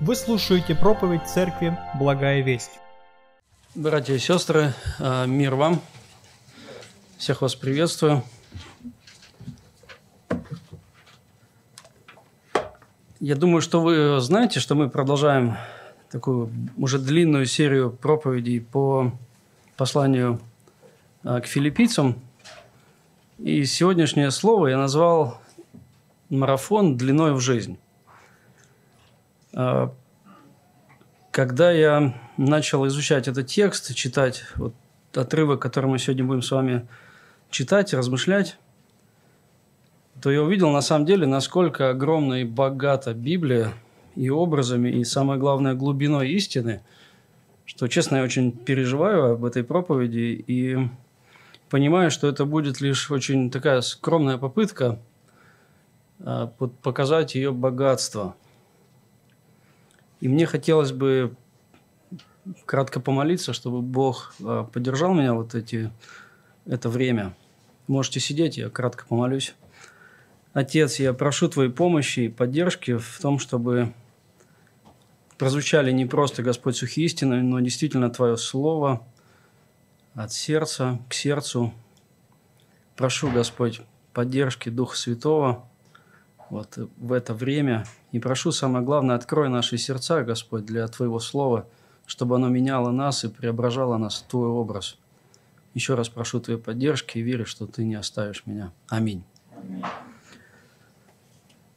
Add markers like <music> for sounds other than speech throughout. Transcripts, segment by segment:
Вы слушаете проповедь церкви «Благая весть». Братья и сестры, э, мир вам. Всех вас приветствую. Я думаю, что вы знаете, что мы продолжаем такую уже длинную серию проповедей по посланию э, к филиппийцам. И сегодняшнее слово я назвал «Марафон длиной в жизнь». Э, когда я начал изучать этот текст, читать вот отрывок, который мы сегодня будем с вами читать, размышлять, то я увидел на самом деле, насколько огромна и богата Библия и образами, и самое главное, глубиной истины, что, честно, я очень переживаю об этой проповеди и понимаю, что это будет лишь очень такая скромная попытка а, показать ее богатство. И мне хотелось бы кратко помолиться, чтобы Бог а, поддержал меня вот эти, это время. Можете сидеть, я кратко помолюсь. Отец, я прошу Твоей помощи и поддержки в том, чтобы прозвучали не просто, Господь, сухие истины, но действительно Твое Слово от сердца к сердцу. Прошу, Господь, поддержки Духа Святого вот в это время. И прошу, самое главное, открой наши сердца, Господь, для Твоего Слова, чтобы оно меняло нас и преображало нас в Твой образ. Еще раз прошу Твоей поддержки и верю, что Ты не оставишь меня. Аминь.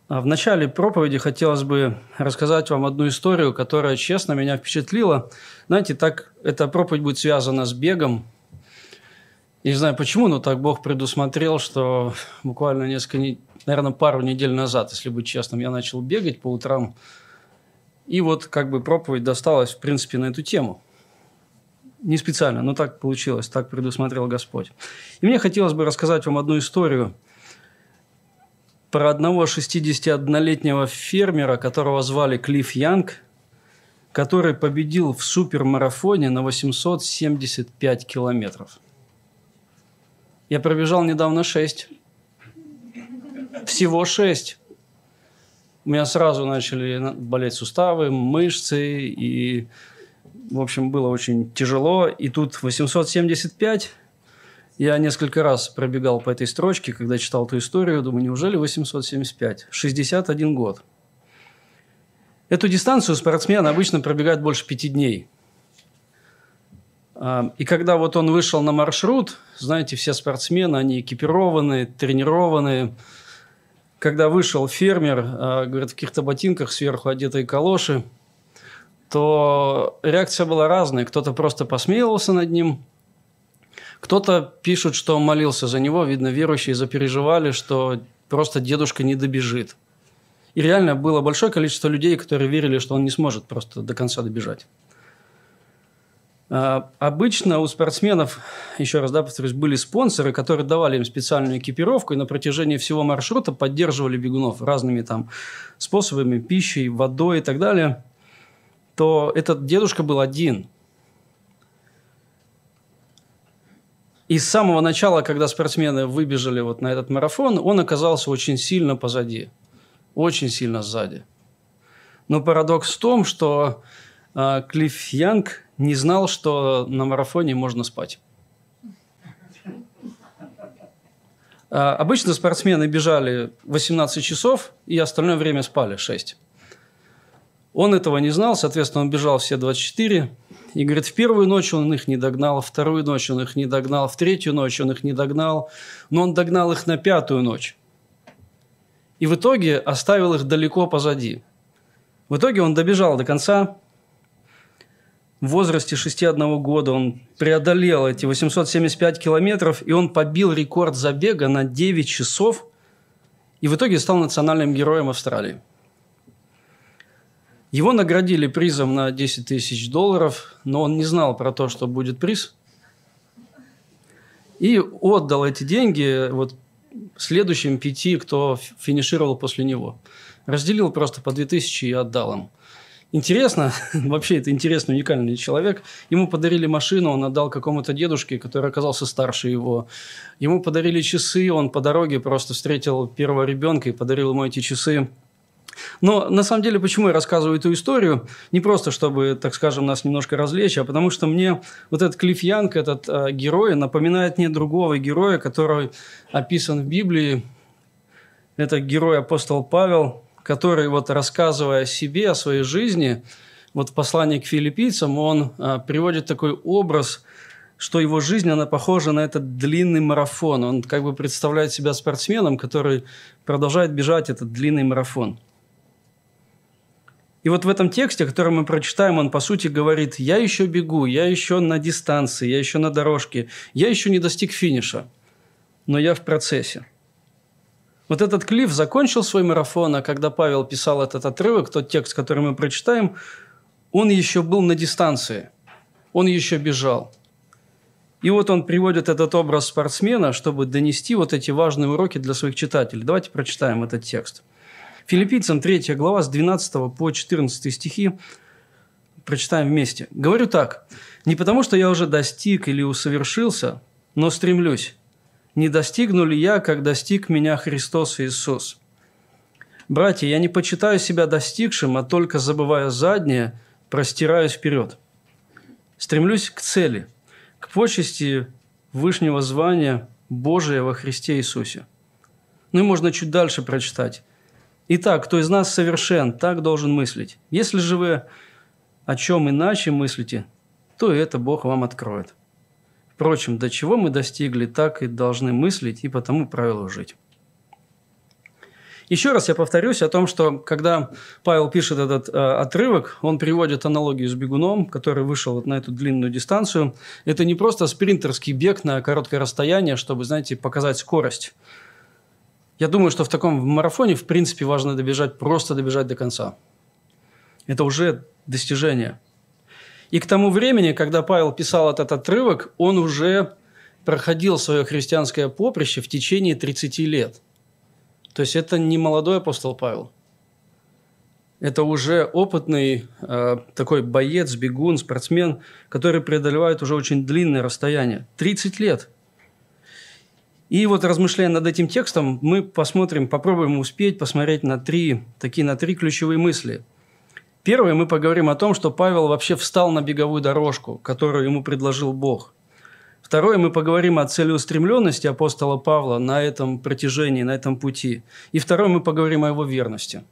А в начале проповеди хотелось бы рассказать вам одну историю, которая, честно, меня впечатлила. Знаете, так эта проповедь будет связана с бегом. Не знаю почему, но так Бог предусмотрел, что буквально несколько, наверное, пару недель назад, если быть честным, я начал бегать по утрам. И вот как бы проповедь досталась, в принципе, на эту тему. Не специально, но так получилось, так предусмотрел Господь. И мне хотелось бы рассказать вам одну историю – про одного 61-летнего фермера, которого звали Клифф Янг, который победил в супермарафоне на 875 километров. Я пробежал недавно 6. Всего 6. У меня сразу начали болеть суставы, мышцы, и, в общем, было очень тяжело. И тут 875 я несколько раз пробегал по этой строчке, когда читал эту историю, думаю, неужели 875? 61 год. Эту дистанцию спортсмен обычно пробегает больше пяти дней. И когда вот он вышел на маршрут, знаете, все спортсмены, они экипированы, тренированные. Когда вышел фермер, а, говорят, в каких-то ботинках сверху одетые калоши, то реакция была разная. Кто-то просто посмеивался над ним, кто-то пишет, что молился за него, видно, верующие запереживали, что просто дедушка не добежит. И реально было большое количество людей, которые верили, что он не сможет просто до конца добежать. А, обычно у спортсменов, еще раз да, повторюсь, были спонсоры, которые давали им специальную экипировку и на протяжении всего маршрута поддерживали бегунов разными там способами, пищей, водой и так далее. То этот дедушка был один – И с самого начала, когда спортсмены выбежали вот на этот марафон, он оказался очень сильно позади. Очень сильно сзади. Но парадокс в том, что э, Клифф Янг не знал, что на марафоне можно спать. Э, обычно спортсмены бежали 18 часов и остальное время спали 6. Он этого не знал, соответственно, он бежал все 24. И говорит, в первую ночь он их не догнал, вторую ночь он их не догнал, в третью ночь он их не догнал, но он догнал их на пятую ночь. И в итоге оставил их далеко позади. В итоге он добежал до конца. В возрасте 6-1 года он преодолел эти 875 километров, и он побил рекорд забега на 9 часов, и в итоге стал национальным героем Австралии. Его наградили призом на 10 тысяч долларов, но он не знал про то, что будет приз. И отдал эти деньги вот следующим пяти, кто финишировал после него. Разделил просто по 2000 и отдал им. Интересно, <laughs> вообще это интересный, уникальный человек. Ему подарили машину, он отдал какому-то дедушке, который оказался старше его. Ему подарили часы, он по дороге просто встретил первого ребенка и подарил ему эти часы. Но на самом деле, почему я рассказываю эту историю? Не просто, чтобы, так скажем, нас немножко развлечь, а потому что мне вот этот Клифф Янг, этот э, герой, напоминает мне другого героя, который описан в Библии. Это герой апостол Павел, который вот рассказывая о себе, о своей жизни, вот в послании к филиппийцам он э, приводит такой образ, что его жизнь, она похожа на этот длинный марафон. Он как бы представляет себя спортсменом, который продолжает бежать этот длинный марафон – и вот в этом тексте, который мы прочитаем, он по сути говорит, я еще бегу, я еще на дистанции, я еще на дорожке, я еще не достиг финиша, но я в процессе. Вот этот Клифф закончил свой марафон, а когда Павел писал этот отрывок, тот текст, который мы прочитаем, он еще был на дистанции, он еще бежал. И вот он приводит этот образ спортсмена, чтобы донести вот эти важные уроки для своих читателей. Давайте прочитаем этот текст. Филиппийцам 3 глава с 12 по 14 стихи прочитаем вместе. Говорю так, не потому, что я уже достиг или усовершился, но стремлюсь. Не достигну ли я, как достиг меня Христос Иисус? Братья, я не почитаю себя достигшим, а только забывая заднее, простираюсь вперед. Стремлюсь к цели, к почести Вышнего звания Божия во Христе Иисусе. Ну и можно чуть дальше прочитать. Итак, кто из нас совершен, так должен мыслить. Если же вы о чем иначе мыслите, то это Бог вам откроет. Впрочем, до чего мы достигли, так и должны мыслить и по тому правилу жить. Еще раз я повторюсь о том, что когда Павел пишет этот э, отрывок, он приводит аналогию с бегуном, который вышел вот на эту длинную дистанцию. Это не просто спринтерский бег на короткое расстояние, чтобы, знаете, показать скорость. Я думаю, что в таком марафоне, в принципе, важно добежать, просто добежать до конца. Это уже достижение. И к тому времени, когда Павел писал этот отрывок, он уже проходил свое христианское поприще в течение 30 лет. То есть это не молодой апостол Павел. Это уже опытный э, такой боец, бегун, спортсмен, который преодолевает уже очень длинное расстояние. 30 лет – и вот размышляя над этим текстом, мы посмотрим, попробуем успеть посмотреть на три, такие на три ключевые мысли. Первое, мы поговорим о том, что Павел вообще встал на беговую дорожку, которую ему предложил Бог. Второе, мы поговорим о целеустремленности апостола Павла на этом протяжении, на этом пути. И второе, мы поговорим о его верности.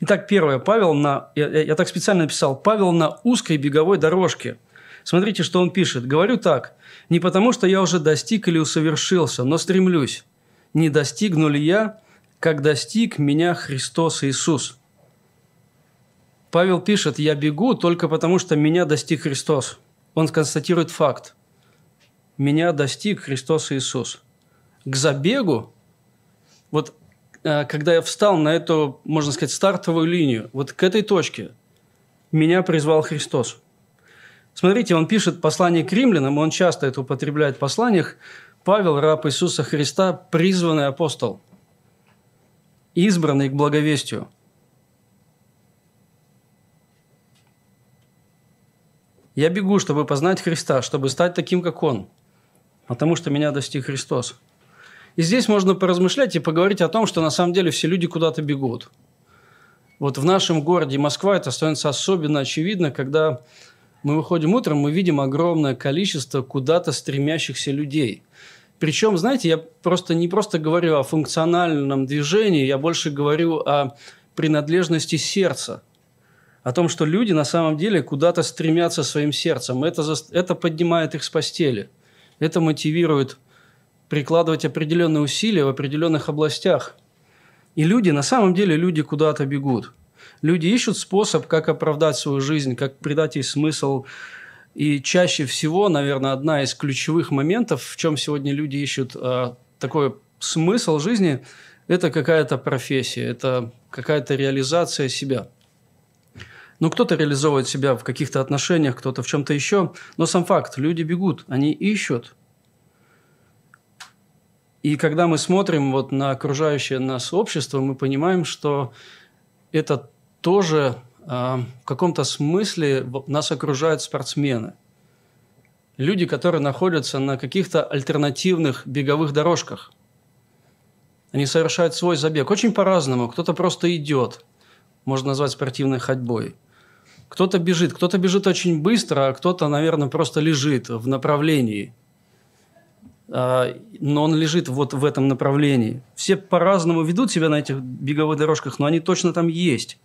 Итак, первое, Павел на, я, я так специально написал, Павел на узкой беговой дорожке. Смотрите, что он пишет. Говорю так, не потому, что я уже достиг или усовершился, но стремлюсь. Не достигну ли я, как достиг меня Христос Иисус? Павел пишет, я бегу только потому, что меня достиг Христос. Он констатирует факт. Меня достиг Христос Иисус. К забегу, вот э, когда я встал на эту, можно сказать, стартовую линию, вот к этой точке, меня призвал Христос – Смотрите, он пишет послание к римлянам, он часто это употребляет в посланиях. Павел, раб Иисуса Христа, призванный апостол, избранный к благовестию. Я бегу, чтобы познать Христа, чтобы стать таким, как Он, потому что меня достиг Христос. И здесь можно поразмышлять и поговорить о том, что на самом деле все люди куда-то бегут. Вот в нашем городе Москва это становится особенно очевидно, когда мы выходим утром, мы видим огромное количество куда-то стремящихся людей. Причем, знаете, я просто не просто говорю о функциональном движении, я больше говорю о принадлежности сердца. О том, что люди на самом деле куда-то стремятся своим сердцем. Это, это поднимает их с постели. Это мотивирует прикладывать определенные усилия в определенных областях. И люди, на самом деле, люди куда-то бегут. Люди ищут способ, как оправдать свою жизнь, как придать ей смысл. И чаще всего, наверное, одна из ключевых моментов, в чем сегодня люди ищут э, такой смысл жизни, это какая-то профессия, это какая-то реализация себя. Ну, кто-то реализовывает себя в каких-то отношениях, кто-то в чем-то еще. Но сам факт, люди бегут, они ищут. И когда мы смотрим вот на окружающее нас общество, мы понимаем, что это тоже а, в каком-то смысле нас окружают спортсмены. Люди, которые находятся на каких-то альтернативных беговых дорожках. Они совершают свой забег. Очень по-разному. Кто-то просто идет. Можно назвать спортивной ходьбой. Кто-то бежит. Кто-то бежит очень быстро, а кто-то, наверное, просто лежит в направлении. А, но он лежит вот в этом направлении. Все по-разному ведут себя на этих беговых дорожках, но они точно там есть.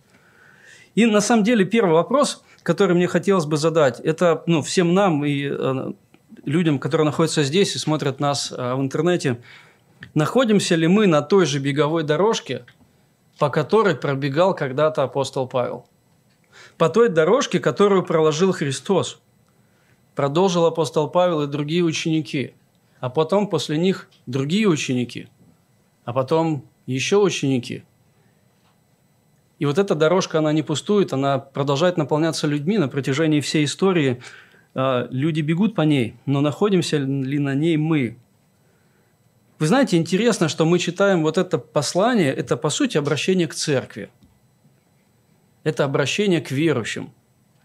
И на самом деле первый вопрос, который мне хотелось бы задать, это ну, всем нам и э, людям, которые находятся здесь и смотрят нас э, в интернете – Находимся ли мы на той же беговой дорожке, по которой пробегал когда-то апостол Павел? По той дорожке, которую проложил Христос. Продолжил апостол Павел и другие ученики. А потом после них другие ученики. А потом еще ученики. И вот эта дорожка, она не пустует, она продолжает наполняться людьми на протяжении всей истории. А, люди бегут по ней, но находимся ли на ней мы? Вы знаете, интересно, что мы читаем вот это послание, это по сути обращение к церкви. Это обращение к верующим.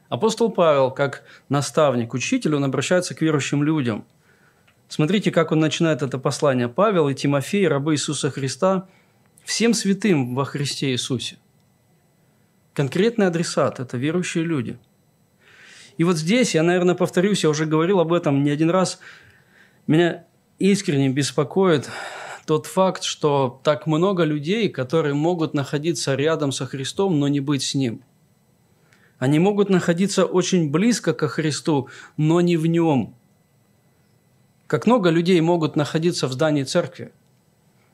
Апостол Павел, как наставник, учитель, он обращается к верующим людям. Смотрите, как он начинает это послание. Павел и Тимофей, рабы Иисуса Христа, всем святым во Христе Иисусе. Конкретный адресат – это верующие люди. И вот здесь, я, наверное, повторюсь, я уже говорил об этом не один раз, меня искренне беспокоит тот факт, что так много людей, которые могут находиться рядом со Христом, но не быть с Ним. Они могут находиться очень близко ко Христу, но не в Нем. Как много людей могут находиться в здании церкви,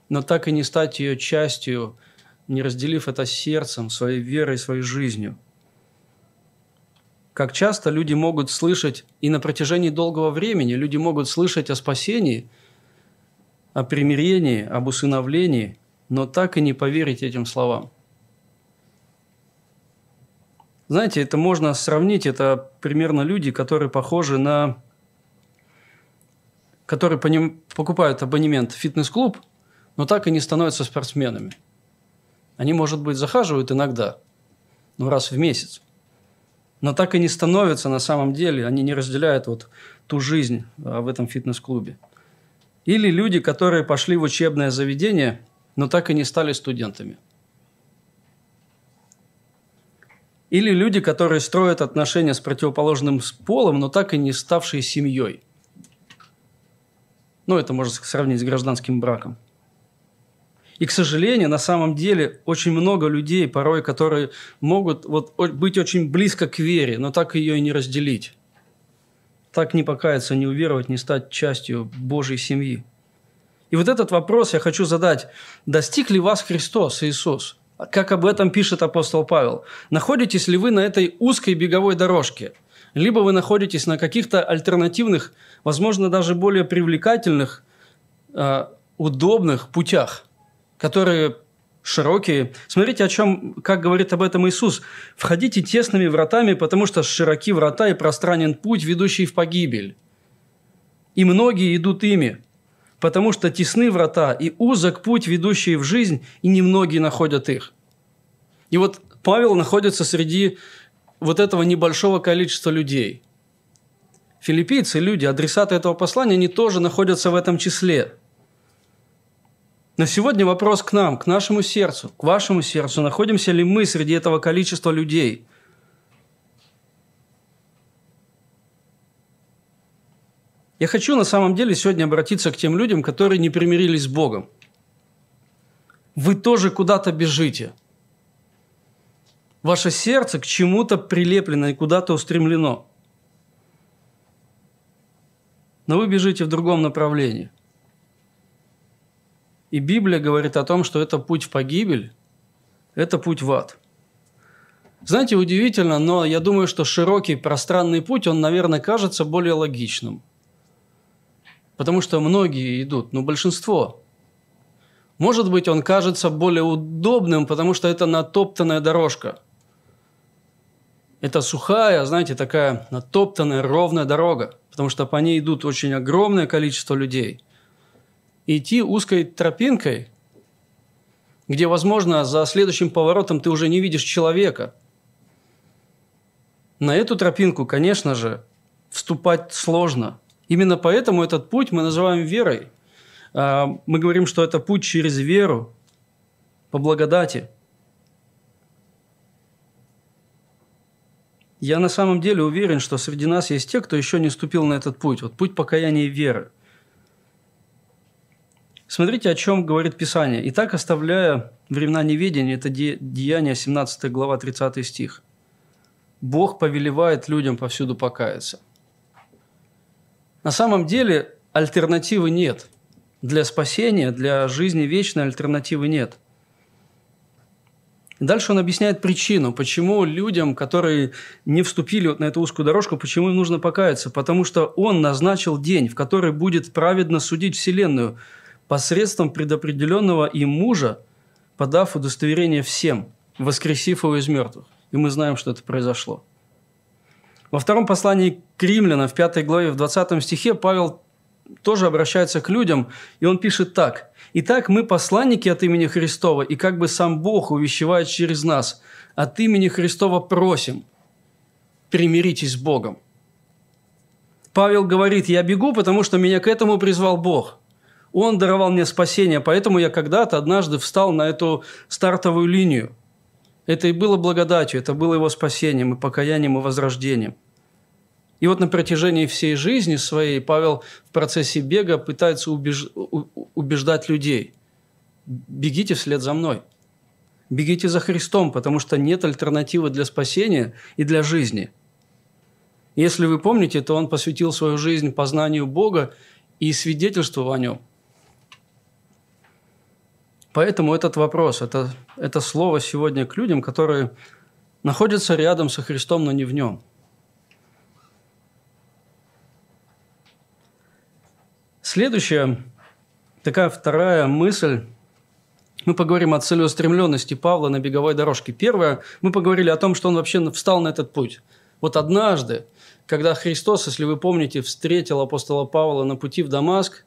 но так и не стать ее частью, не разделив это сердцем, своей верой, своей жизнью. Как часто люди могут слышать, и на протяжении долгого времени люди могут слышать о спасении – о примирении, об усыновлении, но так и не поверить этим словам. Знаете, это можно сравнить, это примерно люди, которые похожи на... которые покупают абонемент в фитнес-клуб, но так и не становятся спортсменами. Они, может быть, захаживают иногда, ну, раз в месяц, но так и не становятся на самом деле, они не разделяют вот ту жизнь а, в этом фитнес-клубе. Или люди, которые пошли в учебное заведение, но так и не стали студентами. Или люди, которые строят отношения с противоположным полом, но так и не ставшие семьей. Ну, это можно сравнить с гражданским браком. И, к сожалению, на самом деле очень много людей порой, которые могут вот, быть очень близко к вере, но так ее и не разделить так не покаяться, не уверовать, не стать частью Божьей семьи. И вот этот вопрос я хочу задать. Достиг ли вас Христос, Иисус? Как об этом пишет апостол Павел. Находитесь ли вы на этой узкой беговой дорожке? Либо вы находитесь на каких-то альтернативных, возможно, даже более привлекательных, э, удобных путях, которые широкие. Смотрите, о чем, как говорит об этом Иисус. «Входите тесными вратами, потому что широки врата и пространен путь, ведущий в погибель. И многие идут ими, потому что тесны врата и узок путь, ведущий в жизнь, и немногие находят их». И вот Павел находится среди вот этого небольшого количества людей. Филиппийцы, люди, адресаты этого послания, они тоже находятся в этом числе – но сегодня вопрос к нам, к нашему сердцу, к вашему сердцу. Находимся ли мы среди этого количества людей? Я хочу на самом деле сегодня обратиться к тем людям, которые не примирились с Богом. Вы тоже куда-то бежите. Ваше сердце к чему-то прилеплено и куда-то устремлено. Но вы бежите в другом направлении. И Библия говорит о том, что это путь в погибель, это путь в ад. Знаете, удивительно, но я думаю, что широкий пространный путь, он, наверное, кажется более логичным. Потому что многие идут, но большинство. Может быть, он кажется более удобным, потому что это натоптанная дорожка. Это сухая, знаете, такая натоптанная ровная дорога, потому что по ней идут очень огромное количество людей – идти узкой тропинкой, где, возможно, за следующим поворотом ты уже не видишь человека. На эту тропинку, конечно же, вступать сложно. Именно поэтому этот путь мы называем верой. А, мы говорим, что это путь через веру, по благодати. Я на самом деле уверен, что среди нас есть те, кто еще не ступил на этот путь. Вот путь покаяния и веры. Смотрите, о чем говорит Писание. «Итак, оставляя времена неведения, это Деяние 17 глава 30 стих, Бог повелевает людям повсюду покаяться». На самом деле альтернативы нет. Для спасения, для жизни вечной альтернативы нет. Дальше он объясняет причину, почему людям, которые не вступили вот на эту узкую дорожку, почему им нужно покаяться. Потому что он назначил день, в который будет праведно судить Вселенную посредством предопределенного им мужа, подав удостоверение всем, воскресив его из мертвых. И мы знаем, что это произошло. Во втором послании к римлянам, в пятой главе, в 20 стихе, Павел тоже обращается к людям, и он пишет так. «Итак, мы посланники от имени Христова, и как бы сам Бог увещевает через нас, от имени Христова просим, примиритесь с Богом». Павел говорит, «Я бегу, потому что меня к этому призвал Бог». Он даровал мне спасение, поэтому я когда-то однажды встал на эту стартовую линию. Это и было благодатью, это было его спасением и покаянием и возрождением. И вот на протяжении всей жизни своей Павел в процессе бега пытается убеж... убеждать людей. Бегите вслед за мной. Бегите за Христом, потому что нет альтернативы для спасения и для жизни. Если вы помните, то он посвятил свою жизнь познанию Бога и свидетельству о нем. Поэтому этот вопрос, это, это слово сегодня к людям, которые находятся рядом со Христом, но не в нем – Следующая, такая вторая мысль. Мы поговорим о целеустремленности Павла на беговой дорожке. Первое, мы поговорили о том, что он вообще встал на этот путь. Вот однажды, когда Христос, если вы помните, встретил апостола Павла на пути в Дамаск,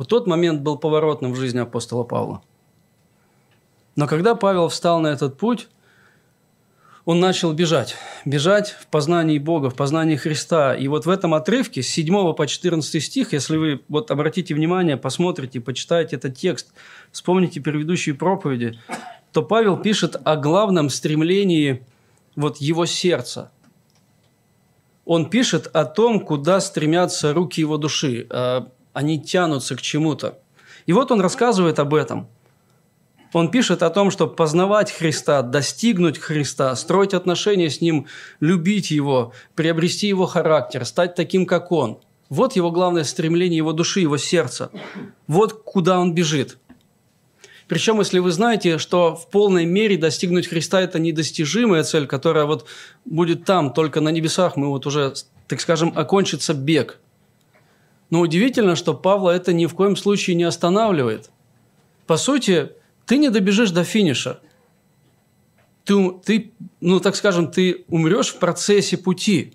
вот тот момент был поворотным в жизни апостола Павла. Но когда Павел встал на этот путь, он начал бежать. Бежать в познании Бога, в познании Христа. И вот в этом отрывке с 7 по 14 стих, если вы вот обратите внимание, посмотрите, почитаете этот текст, вспомните предыдущие проповеди, то Павел пишет о главном стремлении вот его сердца. Он пишет о том, куда стремятся руки его души. Они тянутся к чему-то. И вот он рассказывает об этом – он пишет о том, что познавать Христа, достигнуть Христа, строить отношения с Ним, любить Его, приобрести Его характер, стать таким, как Он. Вот его главное стремление его души, его сердца. Вот куда он бежит. Причем, если вы знаете, что в полной мере достигнуть Христа – это недостижимая цель, которая вот будет там, только на небесах мы вот уже, так скажем, окончится бег. Но удивительно, что Павла это ни в коем случае не останавливает. По сути, ты не добежишь до финиша. Ты, ты, ну так скажем, ты умрешь в процессе пути.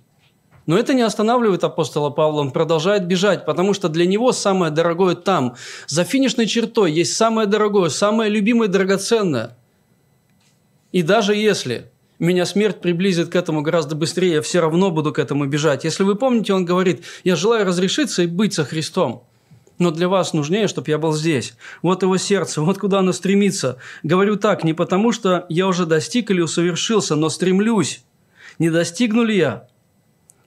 Но это не останавливает апостола Павла, он продолжает бежать, потому что для него самое дорогое там. За финишной чертой есть самое дорогое, самое любимое, драгоценное. И даже если меня смерть приблизит к этому гораздо быстрее, я все равно буду к этому бежать. Если вы помните, он говорит, я желаю разрешиться и быть со Христом но для вас нужнее, чтобы я был здесь. Вот его сердце, вот куда оно стремится. Говорю так, не потому что я уже достиг или усовершился, но стремлюсь. Не достигну ли я?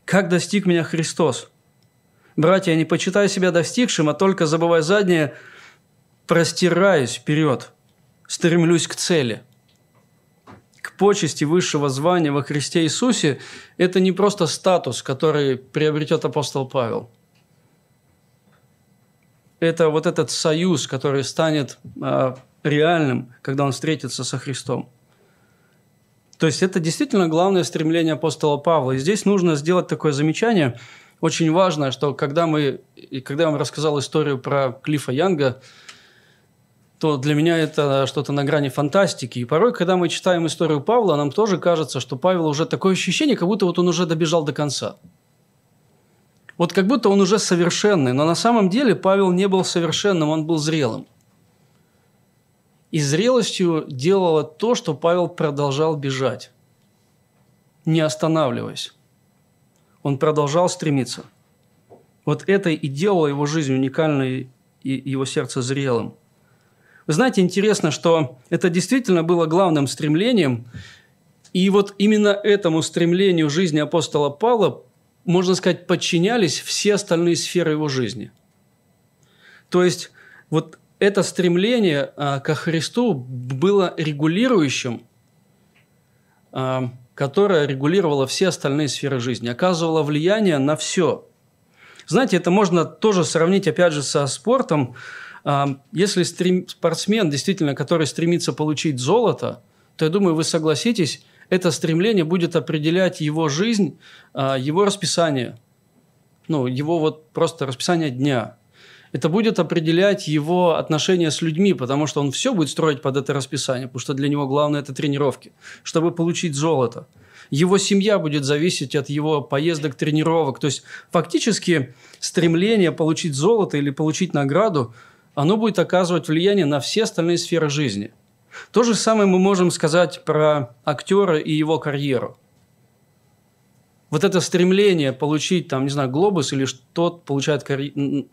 Как достиг меня Христос? Братья, не почитаю себя достигшим, а только забывая заднее, простираюсь вперед, стремлюсь к цели. Почести высшего звания во Христе Иисусе – это не просто статус, который приобретет апостол Павел – это вот этот союз, который станет э, реальным, когда он встретится со Христом. То есть это действительно главное стремление апостола Павла. И здесь нужно сделать такое замечание, очень важное, что когда, мы, и когда я вам рассказал историю про Клифа Янга, то для меня это что-то на грани фантастики. И порой, когда мы читаем историю Павла, нам тоже кажется, что Павел уже такое ощущение, как будто вот он уже добежал до конца – вот как будто он уже совершенный, но на самом деле Павел не был совершенным, он был зрелым. И зрелостью делало то, что Павел продолжал бежать, не останавливаясь. Он продолжал стремиться. Вот это и делало его жизнь уникальной его сердце зрелым. Знаете, интересно, что это действительно было главным стремлением, и вот именно этому стремлению жизни апостола Павла, можно сказать, подчинялись все остальные сферы его жизни. То есть вот это стремление а, ко Христу было регулирующим, а, которое регулировало все остальные сферы жизни, оказывало влияние на все. Знаете, это можно тоже сравнить, опять же, со спортом. А, если стрем... спортсмен, действительно, который стремится получить золото, то, я думаю, вы согласитесь, это стремление будет определять его жизнь, его расписание, ну, его вот просто расписание дня – это будет определять его отношения с людьми, потому что он все будет строить под это расписание, потому что для него главное – это тренировки, чтобы получить золото. Его семья будет зависеть от его поездок, тренировок. То есть фактически стремление получить золото или получить награду, оно будет оказывать влияние на все остальные сферы жизни. То же самое мы можем сказать про актера и его карьеру – вот это стремление получить, там, не знаю, глобус или что получает карь...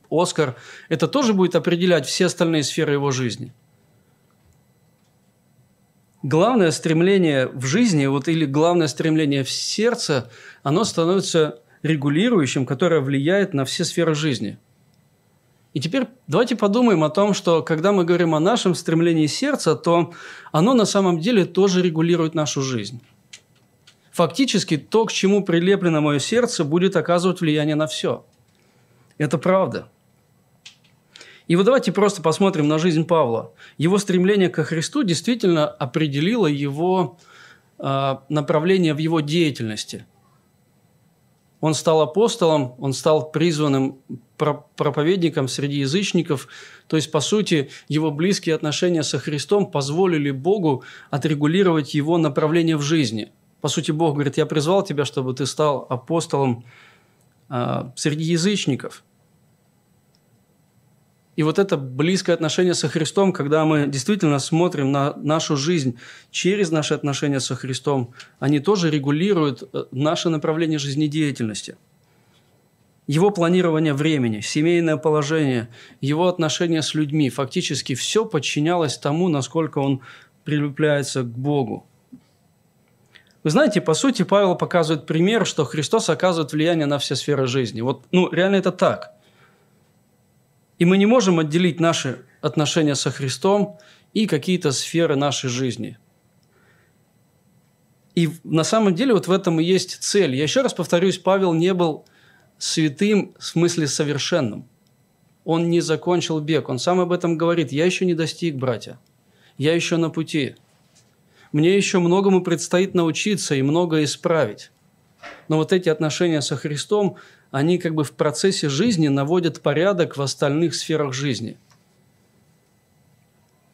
Оскар, это тоже будет определять все остальные сферы его жизни. Главное стремление в жизни, вот или главное стремление в сердце, оно становится регулирующим, которое влияет на все сферы жизни. И теперь давайте подумаем о том, что когда мы говорим о нашем стремлении сердца, то оно на самом деле тоже регулирует нашу жизнь. Фактически то, к чему прилеплено мое сердце, будет оказывать влияние на все. Это правда. И вот давайте просто посмотрим на жизнь Павла. Его стремление ко Христу действительно определило его э, направление в его деятельности. Он стал апостолом, он стал призванным проповедником среди язычников. То есть, по сути, его близкие отношения со Христом позволили Богу отрегулировать его направление в жизни – по сути, Бог говорит, я призвал тебя, чтобы ты стал апостолом э, среди язычников. И вот это близкое отношение со Христом, когда мы действительно смотрим на нашу жизнь через наши отношения со Христом, они тоже регулируют э, наше направление жизнедеятельности. Его планирование времени, семейное положение, его отношения с людьми, фактически все подчинялось тому, насколько он прилепляется к Богу. Вы знаете, по сути, Павел показывает пример, что Христос оказывает влияние на все сферы жизни. Вот, ну, реально это так. И мы не можем отделить наши отношения со Христом и какие-то сферы нашей жизни. И на самом деле вот в этом и есть цель. Я еще раз повторюсь, Павел не был святым в смысле совершенным. Он не закончил бег. Он сам об этом говорит. Я еще не достиг, братья. Я еще на пути. Мне еще многому предстоит научиться и многое исправить. Но вот эти отношения со Христом, они как бы в процессе жизни наводят порядок в остальных сферах жизни.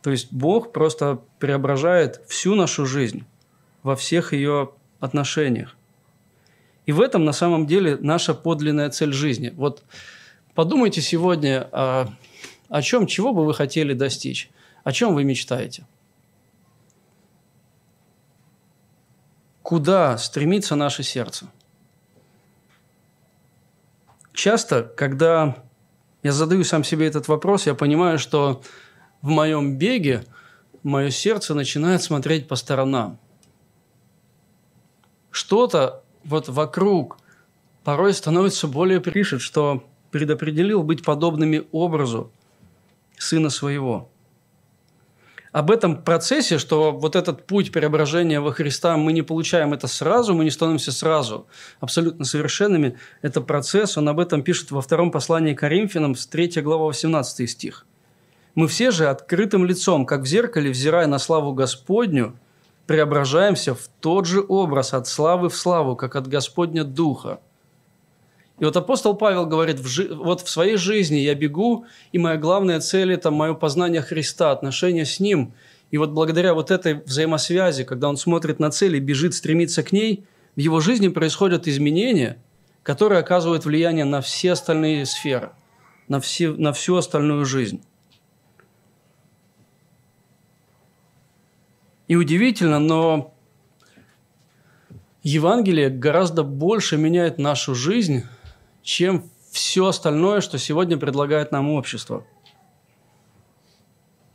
То есть Бог просто преображает всю нашу жизнь во всех ее отношениях. И в этом на самом деле наша подлинная цель жизни. Вот подумайте сегодня, о, о чем, чего бы вы хотели достичь, о чем вы мечтаете – куда стремится наше сердце. Часто, когда я задаю сам себе этот вопрос, я понимаю, что в моем беге мое сердце начинает смотреть по сторонам. Что-то вот вокруг порой становится более пишет, что предопределил быть подобными образу сына своего – об этом процессе, что вот этот путь преображения во Христа, мы не получаем это сразу, мы не становимся сразу абсолютно совершенными. Это процесс, он об этом пишет во втором послании Коринфянам, с 3 глава 18 стих. «Мы все же открытым лицом, как в зеркале, взирая на славу Господню, преображаемся в тот же образ от славы в славу, как от Господня Духа». И вот апостол Павел говорит, вот в своей жизни я бегу, и моя главная цель – это мое познание Христа, отношения с Ним. И вот благодаря вот этой взаимосвязи, когда он смотрит на цель и бежит, стремится к ней, в его жизни происходят изменения, которые оказывают влияние на все остальные сферы, на, все, на всю остальную жизнь. И удивительно, но Евангелие гораздо больше меняет нашу жизнь, чем все остальное, что сегодня предлагает нам общество.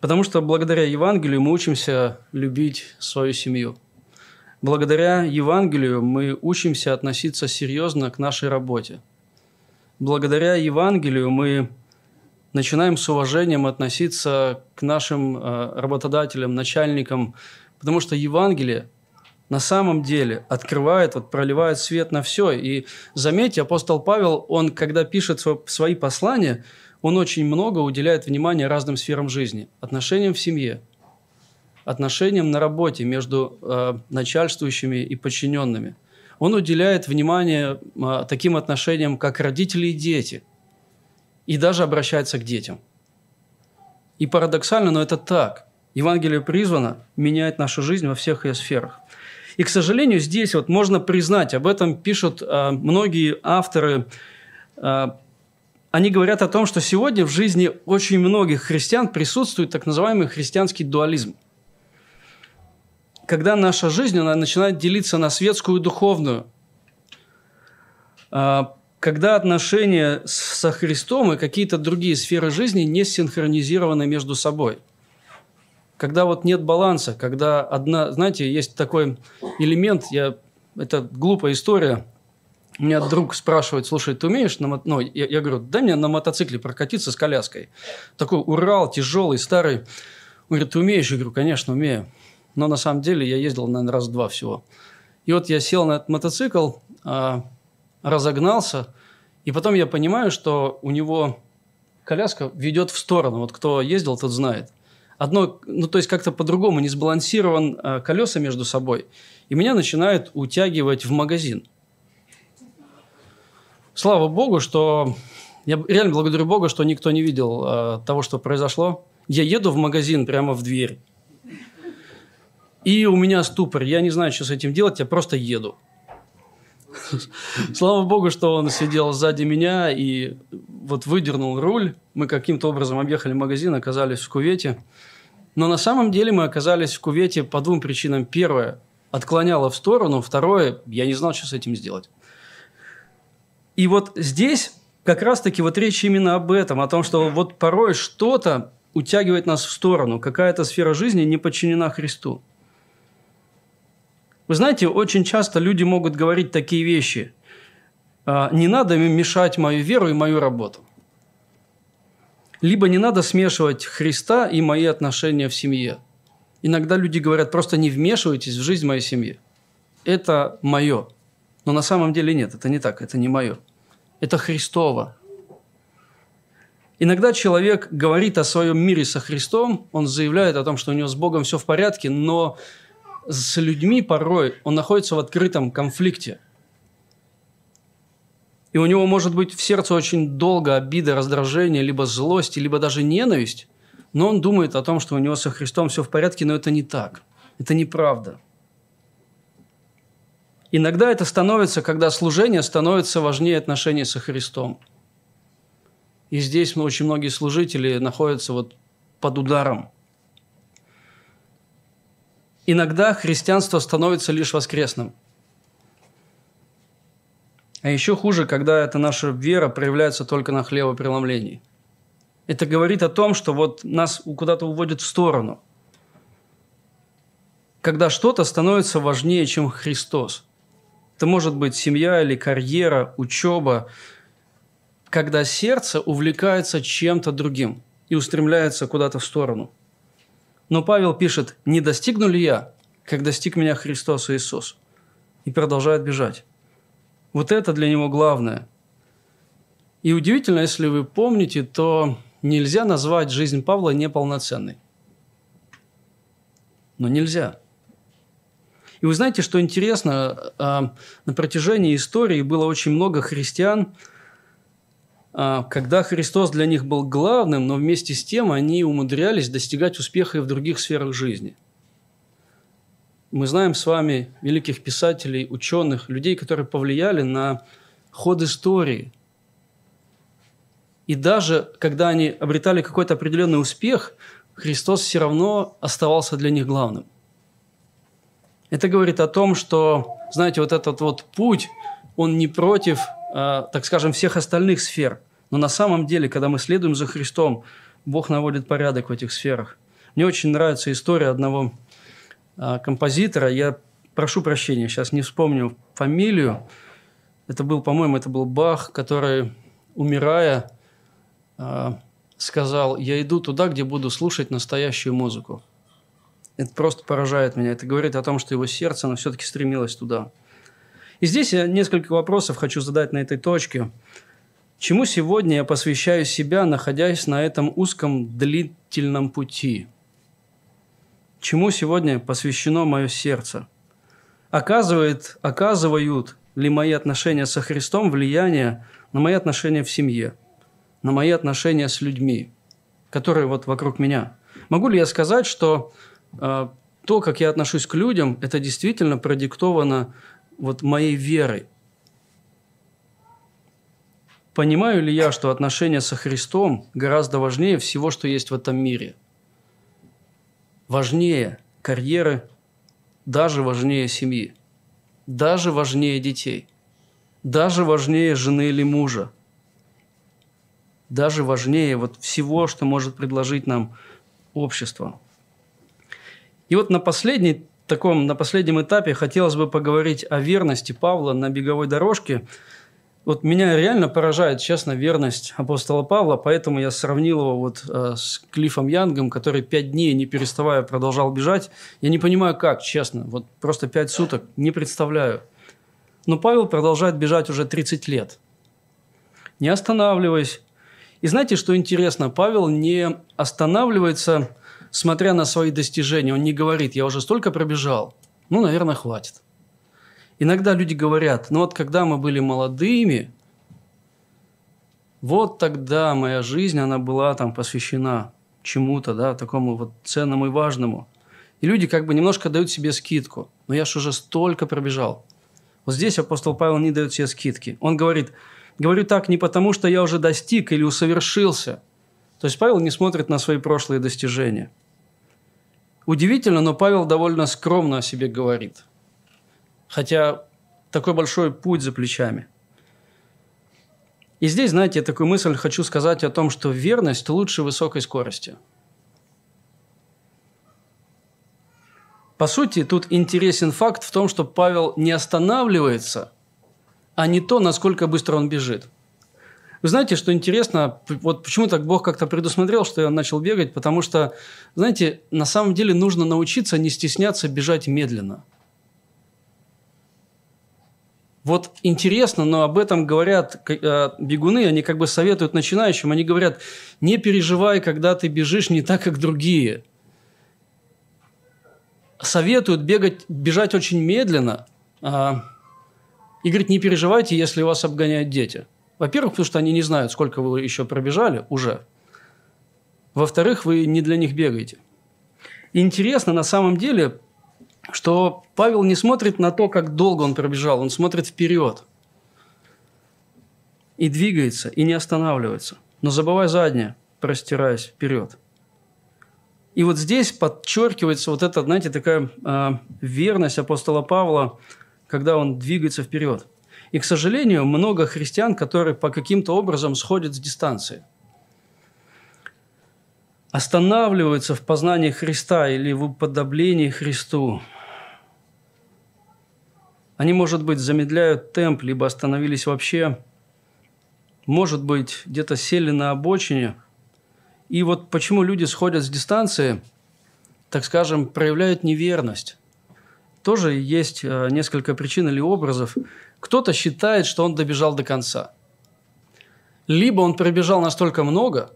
Потому что благодаря Евангелию мы учимся любить свою семью. Благодаря Евангелию мы учимся относиться серьезно к нашей работе. Благодаря Евангелию мы начинаем с уважением относиться к нашим э, работодателям, начальникам, потому что Евангелие на самом деле открывает, вот проливает свет на все. И заметьте, апостол Павел, он, когда пишет свои послания, он очень много уделяет внимания разным сферам жизни. Отношениям в семье, отношениям на работе между э, начальствующими и подчиненными. Он уделяет внимание э, таким отношениям, как родители и дети. И даже обращается к детям. И парадоксально, но это так. Евангелие призвано менять нашу жизнь во всех ее сферах. И, к сожалению, здесь вот можно признать, об этом пишут э, многие авторы, э, они говорят о том, что сегодня в жизни очень многих христиан присутствует так называемый христианский дуализм. Когда наша жизнь она начинает делиться на светскую и духовную, э, когда отношения со Христом и какие-то другие сферы жизни не синхронизированы между собой – когда вот нет баланса, когда одна, знаете, есть такой элемент, я, это глупая история, у меня друг спрашивает, слушай, ты умеешь на ну, я, я говорю, дай мне на мотоцикле прокатиться с коляской. Такой Урал, тяжелый, старый. Он говорит, ты умеешь? Я говорю, конечно, умею. Но на самом деле я ездил, наверное, раз-два всего. И вот я сел на этот мотоцикл, а, разогнался, и потом я понимаю, что у него коляска ведет в сторону. Вот кто ездил, тот знает одно, ну то есть как-то по-другому не сбалансирован э, колеса между собой, и меня начинают утягивать в магазин. Слава Богу, что я реально благодарю Бога, что никто не видел э, того, что произошло. Я еду в магазин прямо в дверь. И у меня ступор. Я не знаю, что с этим делать, я просто еду. <laughs> Слава Богу, что он сидел сзади меня и вот выдернул руль. Мы каким-то образом объехали магазин, оказались в кувете. Но на самом деле мы оказались в кувете по двум причинам. Первое – отклоняло в сторону. Второе – я не знал, что с этим сделать. И вот здесь как раз-таки вот речь именно об этом, о том, что вот порой что-то утягивает нас в сторону, какая-то сфера жизни не подчинена Христу. Вы знаете, очень часто люди могут говорить такие вещи. «А, не надо мешать мою веру и мою работу. Либо не надо смешивать Христа и мои отношения в семье. Иногда люди говорят, просто не вмешивайтесь в жизнь моей семьи. Это мое. Но на самом деле нет, это не так, это не мое. Это Христово. Иногда человек говорит о своем мире со Христом, он заявляет о том, что у него с Богом все в порядке, но с людьми порой он находится в открытом конфликте. И у него может быть в сердце очень долго обида, раздражение, либо злость, либо даже ненависть, но он думает о том, что у него со Христом все в порядке, но это не так. Это неправда. Иногда это становится, когда служение становится важнее отношений со Христом. И здесь очень многие служители находятся вот под ударом – Иногда христианство становится лишь воскресным. А еще хуже, когда эта наша вера проявляется только на хлебопреломлении. Это говорит о том, что вот нас куда-то уводят в сторону. Когда что-то становится важнее, чем Христос. Это может быть семья или карьера, учеба. Когда сердце увлекается чем-то другим и устремляется куда-то в сторону – но Павел пишет, не достигну ли я, как достиг меня Христос Иисус? И продолжает бежать. Вот это для него главное. И удивительно, если вы помните, то нельзя назвать жизнь Павла неполноценной. Но нельзя. И вы знаете, что интересно, а, на протяжении истории было очень много христиан, когда Христос для них был главным, но вместе с тем они умудрялись достигать успеха и в других сферах жизни. Мы знаем с вами великих писателей, ученых, людей, которые повлияли на ход истории. И даже когда они обретали какой-то определенный успех, Христос все равно оставался для них главным. Это говорит о том, что, знаете, вот этот вот путь, он не против, а, так скажем, всех остальных сфер – но на самом деле, когда мы следуем за Христом, Бог наводит порядок в этих сферах. Мне очень нравится история одного а, композитора. Я прошу прощения, сейчас не вспомню фамилию. Это был, по-моему, это был Бах, который, умирая, а, сказал, я иду туда, где буду слушать настоящую музыку. Это просто поражает меня. Это говорит о том, что его сердце, оно все-таки стремилось туда. И здесь я несколько вопросов хочу задать на этой точке. Чему сегодня я посвящаю себя, находясь на этом узком длительном пути? Чему сегодня посвящено мое сердце? Оказывает, оказывают ли мои отношения со Христом влияние на мои отношения в семье, на мои отношения с людьми, которые вот вокруг меня? Могу ли я сказать, что э, то, как я отношусь к людям, это действительно продиктовано вот моей верой? Понимаю ли я, что отношения со Христом гораздо важнее всего, что есть в этом мире? Важнее карьеры, даже важнее семьи, даже важнее детей, даже важнее жены или мужа, даже важнее вот всего, что может предложить нам общество. И вот на последней таком, на последнем этапе хотелось бы поговорить о верности Павла на беговой дорожке – вот меня реально поражает, честно, верность апостола Павла, поэтому я сравнил его вот э, с Клиффом Янгом, который пять дней, не переставая, продолжал бежать. Я не понимаю, как, честно, вот просто пять суток, не представляю. Но Павел продолжает бежать уже 30 лет, не останавливаясь. И знаете, что интересно? Павел не останавливается, смотря на свои достижения. Он не говорит, я уже столько пробежал, ну, наверное, хватит. Иногда люди говорят, ну вот когда мы были молодыми, вот тогда моя жизнь, она была там посвящена чему-то, да, такому вот ценному и важному. И люди как бы немножко дают себе скидку. Но я же уже столько пробежал. Вот здесь апостол Павел не дает себе скидки. Он говорит, говорю так не потому, что я уже достиг или усовершился. То есть Павел не смотрит на свои прошлые достижения. Удивительно, но Павел довольно скромно о себе говорит – хотя такой большой путь за плечами. И здесь, знаете, я такую мысль хочу сказать о том, что верность лучше высокой скорости. По сути, тут интересен факт в том, что Павел не останавливается, а не то, насколько быстро он бежит. Вы знаете, что интересно, вот почему так Бог как-то предусмотрел, что я начал бегать, потому что, знаете, на самом деле нужно научиться не стесняться бежать медленно – вот интересно, но об этом говорят э, бегуны, они как бы советуют начинающим, они говорят, не переживай, когда ты бежишь не так, как другие. Советуют бегать, бежать очень медленно. А, и говорит, не переживайте, если вас обгоняют дети. Во-первых, потому что они не знают, сколько вы еще пробежали уже. Во-вторых, вы не для них бегаете. Интересно, на самом деле, что Павел не смотрит на то, как долго он пробежал, он смотрит вперед. И двигается, и не останавливается. Но забывая заднее, простираясь вперед. И вот здесь подчеркивается вот эта, знаете, такая э, верность апостола Павла, когда он двигается вперед. И, к сожалению, много христиан, которые по каким-то образом сходят с дистанции – останавливаются в познании Христа или в уподоблении Христу. Они, может быть, замедляют темп, либо остановились вообще. Может быть, где-то сели на обочине. И вот почему люди сходят с дистанции, так скажем, проявляют неверность. Тоже есть э, несколько причин или образов. Кто-то считает, что он добежал до конца. Либо он пробежал настолько много,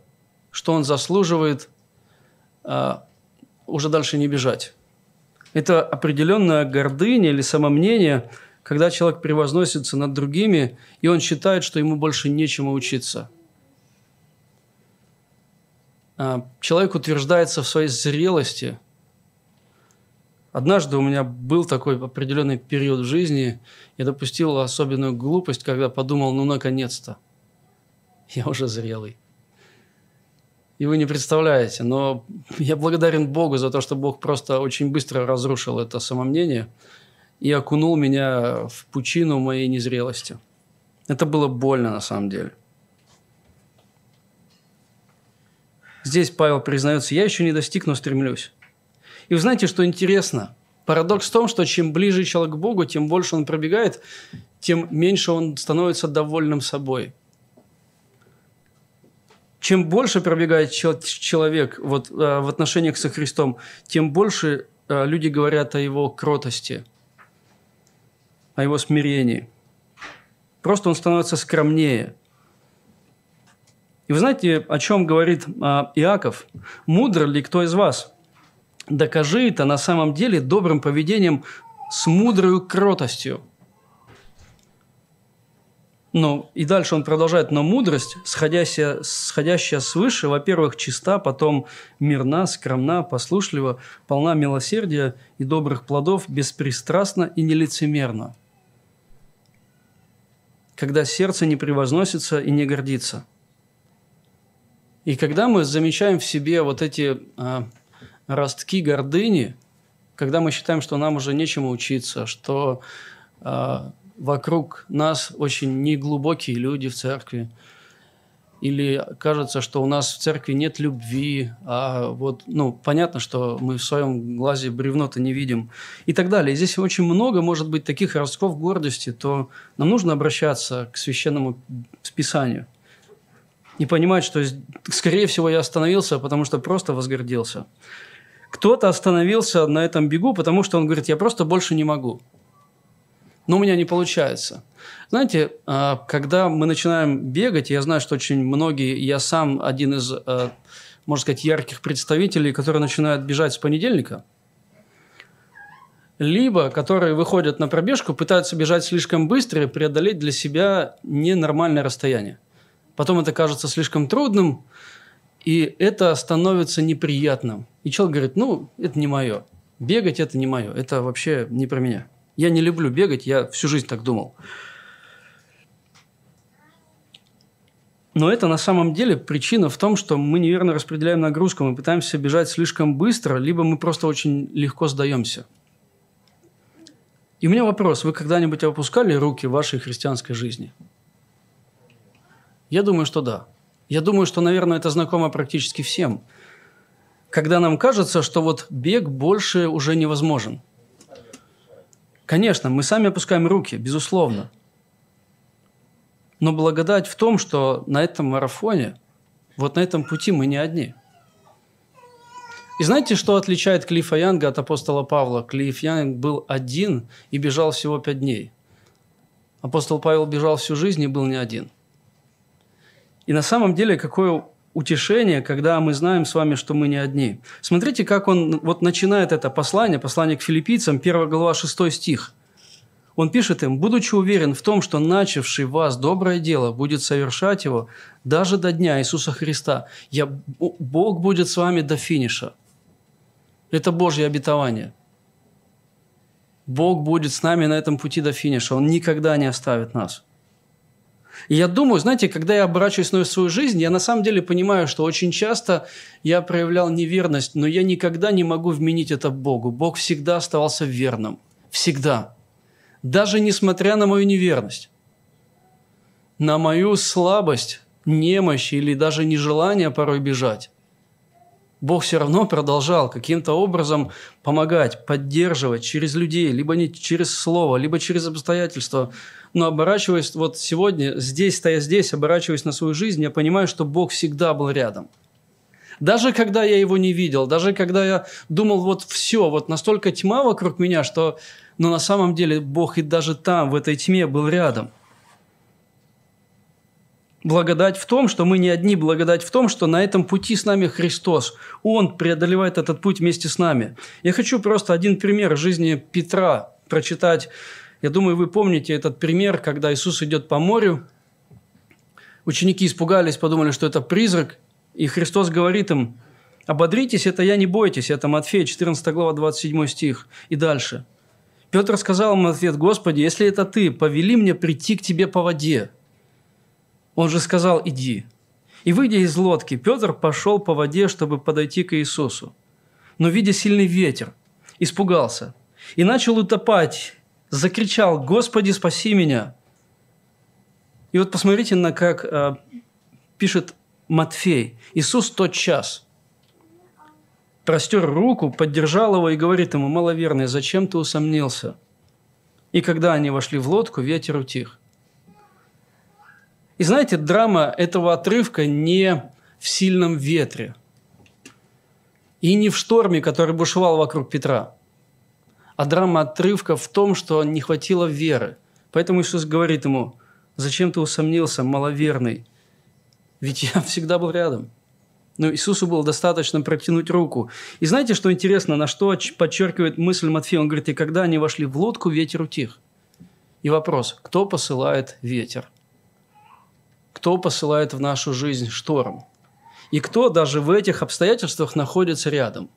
что он заслуживает а, уже дальше не бежать. Это определенная гордыня или самомнение, когда человек превозносится над другими, и он считает, что ему больше нечему учиться. А, человек утверждается в своей зрелости. Однажды у меня был такой определенный период в жизни, я допустил особенную глупость, когда подумал, ну, наконец-то, я уже зрелый и вы не представляете. Но <laughs> я благодарен Богу за то, что Бог просто очень быстро разрушил это самомнение и окунул меня в пучину моей незрелости. Это было больно на самом деле. Здесь Павел признается, я еще не достиг, но стремлюсь. И вы знаете, что интересно? Парадокс в том, что чем ближе человек к Богу, тем больше он пробегает, тем меньше он становится довольным собой. Чем больше пробегает человек вот, э, в отношениях со Христом, тем больше э, люди говорят о его кротости, о его смирении. Просто он становится скромнее. И вы знаете, о чем говорит а, Иаков? «Мудр ли кто из вас? Докажи это на самом деле добрым поведением с мудрой кротостью». Ну, и дальше он продолжает, но мудрость, сходящая, сходящая свыше, во-первых, чиста, потом мирна, скромна, послушлива, полна милосердия и добрых плодов, беспристрастна и нелицемерна. Когда сердце не превозносится и не гордится. И когда мы замечаем в себе вот эти а, ростки гордыни, когда мы считаем, что нам уже нечему учиться, что а, вокруг нас очень неглубокие люди в церкви, или кажется, что у нас в церкви нет любви, а вот, ну, понятно, что мы в своем глазе бревно-то не видим, и так далее. Здесь очень много, может быть, таких ростков гордости, то нам нужно обращаться к священному Писанию и понимать, что, скорее всего, я остановился, потому что просто возгордился. Кто-то остановился на этом бегу, потому что он говорит, я просто больше не могу но у меня не получается. Знаете, а, когда мы начинаем бегать, я знаю, что очень многие, я сам один из, а, можно сказать, ярких представителей, которые начинают бежать с понедельника, либо которые выходят на пробежку, пытаются бежать слишком быстро и преодолеть для себя ненормальное расстояние. Потом это кажется слишком трудным, и это становится неприятным. И человек говорит, ну, это не мое. Бегать – это не мое. Это вообще не про меня. Я не люблю бегать, я всю жизнь так думал. Но это на самом деле причина в том, что мы неверно распределяем нагрузку, мы пытаемся бежать слишком быстро, либо мы просто очень легко сдаемся. И у меня вопрос, вы когда-нибудь опускали руки в вашей христианской жизни? Я думаю, что да. Я думаю, что, наверное, это знакомо практически всем. Когда нам кажется, что вот бег больше уже невозможен – Конечно, мы сами опускаем руки, безусловно. Но благодать в том, что на этом марафоне, вот на этом пути мы не одни. И знаете, что отличает Клифа Янга от апостола Павла? Клифф Янг был один и бежал всего пять дней. Апостол Павел бежал всю жизнь и был не один. И на самом деле, какое утешение, когда мы знаем с вами, что мы не одни. Смотрите, как он вот начинает это послание, послание к филиппийцам, 1 глава, 6 стих. Он пишет им, «Будучи уверен в том, что начавший вас доброе дело будет совершать его даже до дня Иисуса Христа, я, Бог будет с вами до финиша». Это Божье обетование. Бог будет с нами на этом пути до финиша. Он никогда не оставит нас – и я думаю, знаете, когда я оборачиваюсь на свою жизнь, я на самом деле понимаю, что очень часто я проявлял неверность, но я никогда не могу вменить это Богу. Бог всегда оставался верным. Всегда. Даже несмотря на мою неверность. На мою слабость, немощь или даже нежелание порой бежать. Бог все равно продолжал каким-то образом помогать, поддерживать через людей, либо не через слово, либо через обстоятельства. Но оборачиваясь вот сегодня, здесь, стоя здесь, оборачиваясь на свою жизнь, я понимаю, что Бог всегда был рядом. Даже когда я его не видел, даже когда я думал, вот все, вот настолько тьма вокруг меня, что... Но на самом деле Бог и даже там, в этой тьме, был рядом – Благодать в том, что мы не одни, благодать в том, что на этом пути с нами Христос. Он преодолевает этот путь вместе с нами. Я хочу просто один пример жизни Петра прочитать. Я думаю, вы помните этот пример, когда Иисус идет по морю. Ученики испугались, подумали, что это призрак. И Христос говорит им, «Ободритесь, это я, не бойтесь». Это Матфея, 14 глава, 27 стих. И дальше. Петр сказал ему ответ, «Господи, если это Ты, повели мне прийти к Тебе по воде». Он же сказал «иди». И, выйдя из лодки, Петр пошел по воде, чтобы подойти к Иисусу. Но, видя сильный ветер, испугался и начал утопать, закричал «Господи, спаси меня!». И вот посмотрите на как э, пишет Матфей. Иисус тот час простер руку, поддержал его и говорит ему, маловерный, зачем ты усомнился? И когда они вошли в лодку, ветер утих. И знаете, драма этого отрывка не в сильном ветре и не в шторме, который бушевал вокруг Петра, а драма отрывка в том, что не хватило веры. Поэтому Иисус говорит ему, зачем ты усомнился, маловерный? Ведь я всегда был рядом. Но Иисусу было достаточно протянуть руку. И знаете, что интересно, на что подчеркивает мысль Матфея? Он говорит, и когда они вошли в лодку, ветер утих. И вопрос, кто посылает ветер? Кто посылает в нашу жизнь шторм, и кто даже в этих обстоятельствах находится рядом.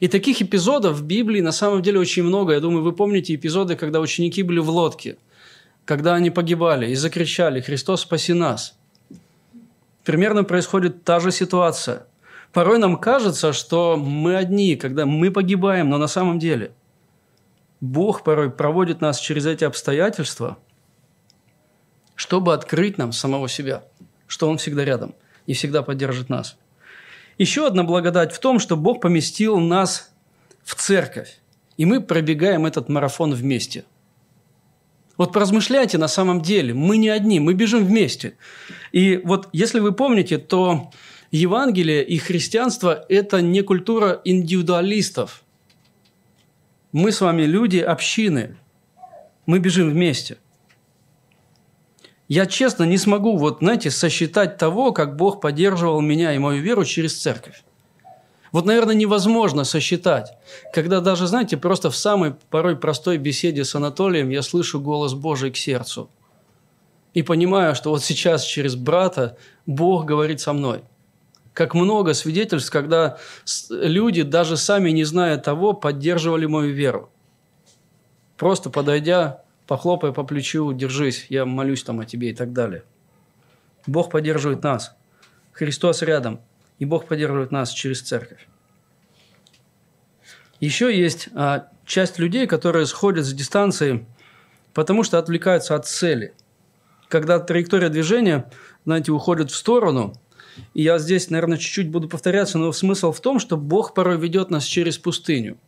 И таких эпизодов в Библии на самом деле очень много. Я думаю, вы помните эпизоды, когда ученики были в лодке, когда они погибали и закричали «Христос, спаси нас!». Примерно происходит та же ситуация. Порой нам кажется, что мы одни, когда мы погибаем, но на самом деле Бог порой проводит нас через эти обстоятельства – чтобы открыть нам самого себя, что Он всегда рядом и всегда поддержит нас. Еще одна благодать в том, что Бог поместил нас в церковь, и мы пробегаем этот марафон вместе. Вот поразмышляйте на самом деле, мы не одни, мы бежим вместе. И вот если вы помните, то Евангелие и христианство – это не культура индивидуалистов. Мы с вами люди общины, мы бежим вместе – я честно не смогу, вот, знаете, сосчитать того, как Бог поддерживал меня и мою веру через церковь. Вот, наверное, невозможно сосчитать, когда даже, знаете, просто в самой порой простой беседе с Анатолием я слышу голос Божий к сердцу. И понимаю, что вот сейчас через брата Бог говорит со мной. Как много свидетельств, когда люди, даже сами не зная того, поддерживали мою веру. Просто подойдя похлопай по плечу, держись, я молюсь там о тебе и так далее. Бог поддерживает нас. Христос рядом. И Бог поддерживает нас через церковь. Еще есть а, часть людей, которые сходят с дистанции, потому что отвлекаются от цели. Когда траектория движения, знаете, уходит в сторону, и я здесь, наверное, чуть-чуть буду повторяться, но смысл в том, что Бог порой ведет нас через пустыню –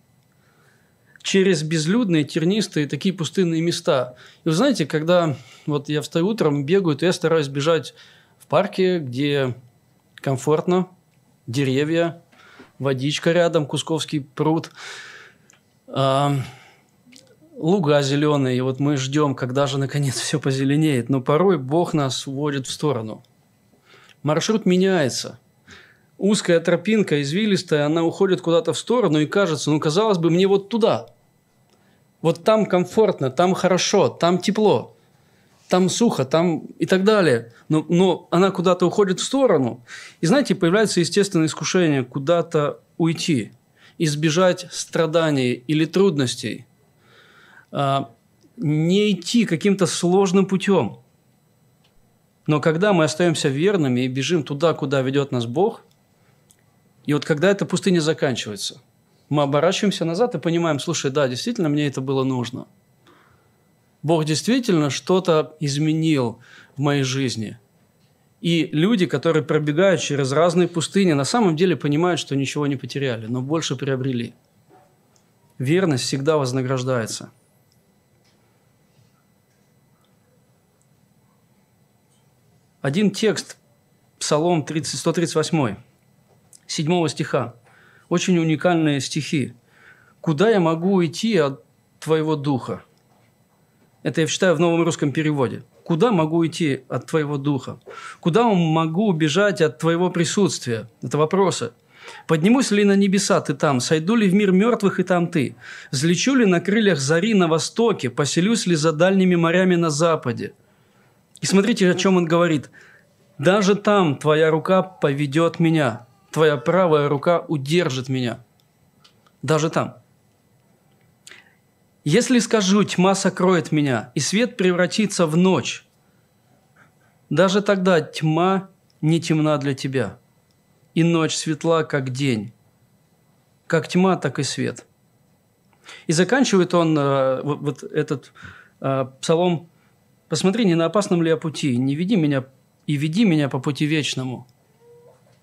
через безлюдные, тернистые, такие пустынные места. И вы знаете, когда вот я встаю утром, бегаю, то я стараюсь бежать в парке, где комфортно, деревья, водичка рядом, Кусковский пруд, э, луга зеленые. И вот мы ждем, когда же наконец <laughs> все позеленеет. Но порой Бог нас уводит в сторону. Маршрут меняется – узкая тропинка, извилистая, она уходит куда-то в сторону и кажется, ну, казалось бы, мне вот туда – вот там комфортно, там хорошо, там тепло, там сухо, там и так далее. Но, но она куда-то уходит в сторону. И знаете, появляется естественное искушение куда-то уйти, избежать страданий или трудностей, а, не идти каким-то сложным путем. Но когда мы остаемся верными и бежим туда, куда ведет нас Бог, и вот когда эта пустыня заканчивается – мы оборачиваемся назад и понимаем, слушай, да, действительно, мне это было нужно. Бог действительно что-то изменил в моей жизни. И люди, которые пробегают через разные пустыни, на самом деле понимают, что ничего не потеряли, но больше приобрели. Верность всегда вознаграждается. Один текст, Псалом 30, 138, 7 стиха очень уникальные стихи. «Куда я могу уйти от Твоего Духа?» Это я читаю в новом русском переводе. Куда могу уйти от Твоего Духа? Куда могу убежать от Твоего присутствия? Это вопросы. Поднимусь ли на небеса ты там? Сойду ли в мир мертвых и там ты? Взлечу ли на крыльях зари на востоке? Поселюсь ли за дальними морями на западе? И смотрите, о чем он говорит. «Даже там твоя рука поведет меня, Твоя правая рука удержит меня. Даже там. Если скажу, тьма сокроет меня, и свет превратится в ночь, даже тогда тьма не темна для тебя, и ночь светла, как день. Как тьма, так и свет. И заканчивает он э, вот, вот этот э, псалом «Посмотри, не на опасном ли я пути, не веди меня и веди меня по пути вечному».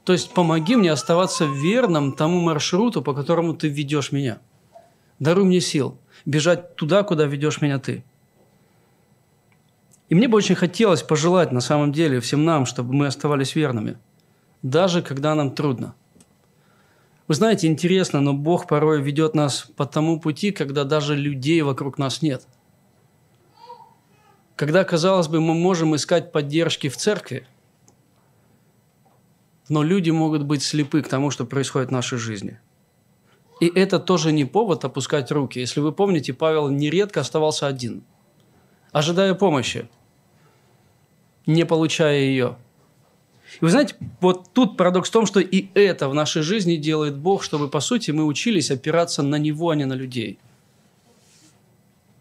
То есть помоги мне оставаться верным тому маршруту, по которому ты ведешь меня. Даруй мне сил бежать туда, куда ведешь меня ты. И мне бы очень хотелось пожелать на самом деле всем нам, чтобы мы оставались верными, даже когда нам трудно. Вы знаете, интересно, но Бог порой ведет нас по тому пути, когда даже людей вокруг нас нет. Когда, казалось бы, мы можем искать поддержки в церкви, но люди могут быть слепы к тому, что происходит в нашей жизни. И это тоже не повод опускать руки. Если вы помните, Павел нередко оставался один, ожидая помощи, не получая ее. И вы знаете, вот тут парадокс в том, что и это в нашей жизни делает Бог, чтобы, по сути, мы учились опираться на Него, а не на людей.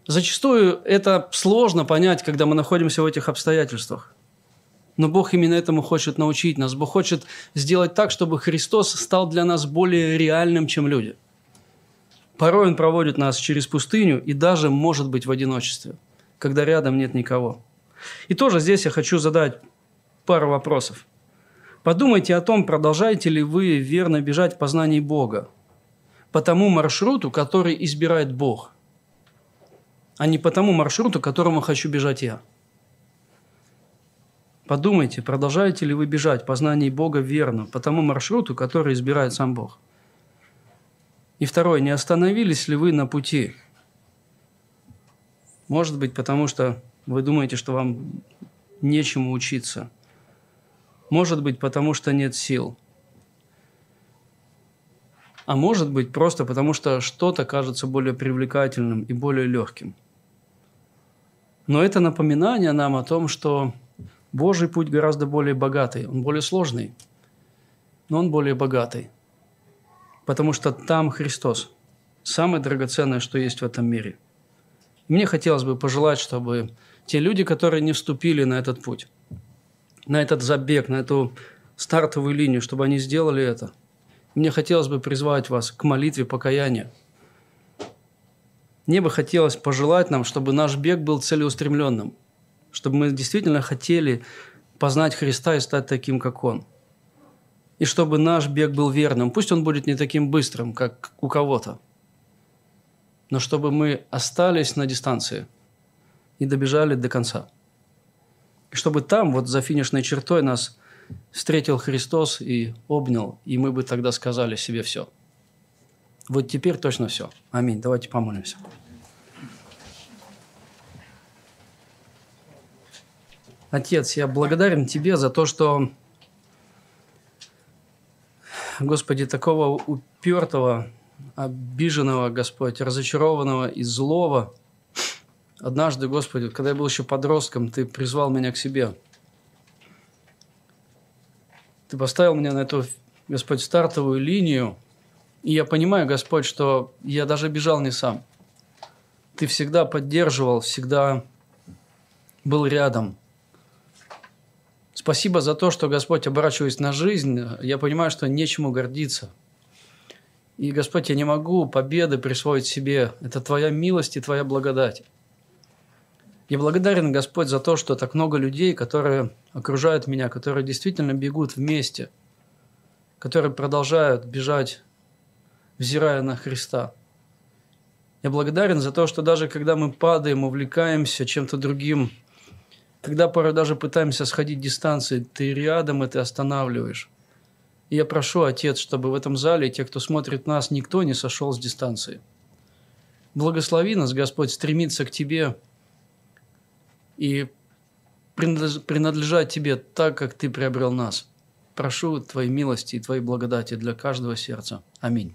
Зачастую это сложно понять, когда мы находимся в этих обстоятельствах. Но Бог именно этому хочет научить нас. Бог хочет сделать так, чтобы Христос стал для нас более реальным, чем люди. Порой Он проводит нас через пустыню и даже, может быть, в одиночестве, когда рядом нет никого. И тоже здесь я хочу задать пару вопросов. Подумайте о том, продолжаете ли вы верно бежать в познании Бога по тому маршруту, который избирает Бог, а не по тому маршруту, которому хочу бежать я. Подумайте, продолжаете ли вы бежать в познании Бога верно по тому маршруту, который избирает сам Бог. И второе, не остановились ли вы на пути? Может быть, потому что вы думаете, что вам нечему учиться. Может быть, потому что нет сил. А может быть, просто потому что что-то кажется более привлекательным и более легким. Но это напоминание нам о том, что Божий путь гораздо более богатый, он более сложный, но он более богатый. Потому что там Христос, самое драгоценное, что есть в этом мире. Мне хотелось бы пожелать, чтобы те люди, которые не вступили на этот путь, на этот забег, на эту стартовую линию, чтобы они сделали это. Мне хотелось бы призвать вас к молитве покаяния. Мне бы хотелось пожелать нам, чтобы наш бег был целеустремленным – чтобы мы действительно хотели познать Христа и стать таким, как Он. И чтобы наш бег был верным. Пусть он будет не таким быстрым, как у кого-то, но чтобы мы остались на дистанции и добежали до конца. И чтобы там, вот за финишной чертой, нас встретил Христос и обнял, и мы бы тогда сказали себе все. Вот теперь точно все. Аминь. Давайте помолимся. Отец, я благодарен Тебе за то, что, Господи, такого упертого, обиженного, Господь, разочарованного и злого, однажды, Господи, когда я был еще подростком, Ты призвал меня к себе. Ты поставил меня на эту, Господь, стартовую линию, и я понимаю, Господь, что я даже бежал не сам. Ты всегда поддерживал, всегда был рядом – Спасибо за то, что Господь, оборачиваясь на жизнь, я понимаю, что нечему гордиться. И, Господь, я не могу победы присвоить себе. Это Твоя милость и Твоя благодать. Я благодарен, Господь, за то, что так много людей, которые окружают меня, которые действительно бегут вместе, которые продолжают бежать, взирая на Христа. Я благодарен за то, что даже когда мы падаем, увлекаемся чем-то другим – когда порой даже пытаемся сходить дистанции, ты рядом ты останавливаешь. И я прошу, Отец, чтобы в этом зале, те, кто смотрит нас, никто не сошел с дистанции. Благослови нас, Господь, стремиться к Тебе и принадлежать Тебе так, как Ты приобрел нас. Прошу Твоей милости и Твоей благодати для каждого сердца. Аминь.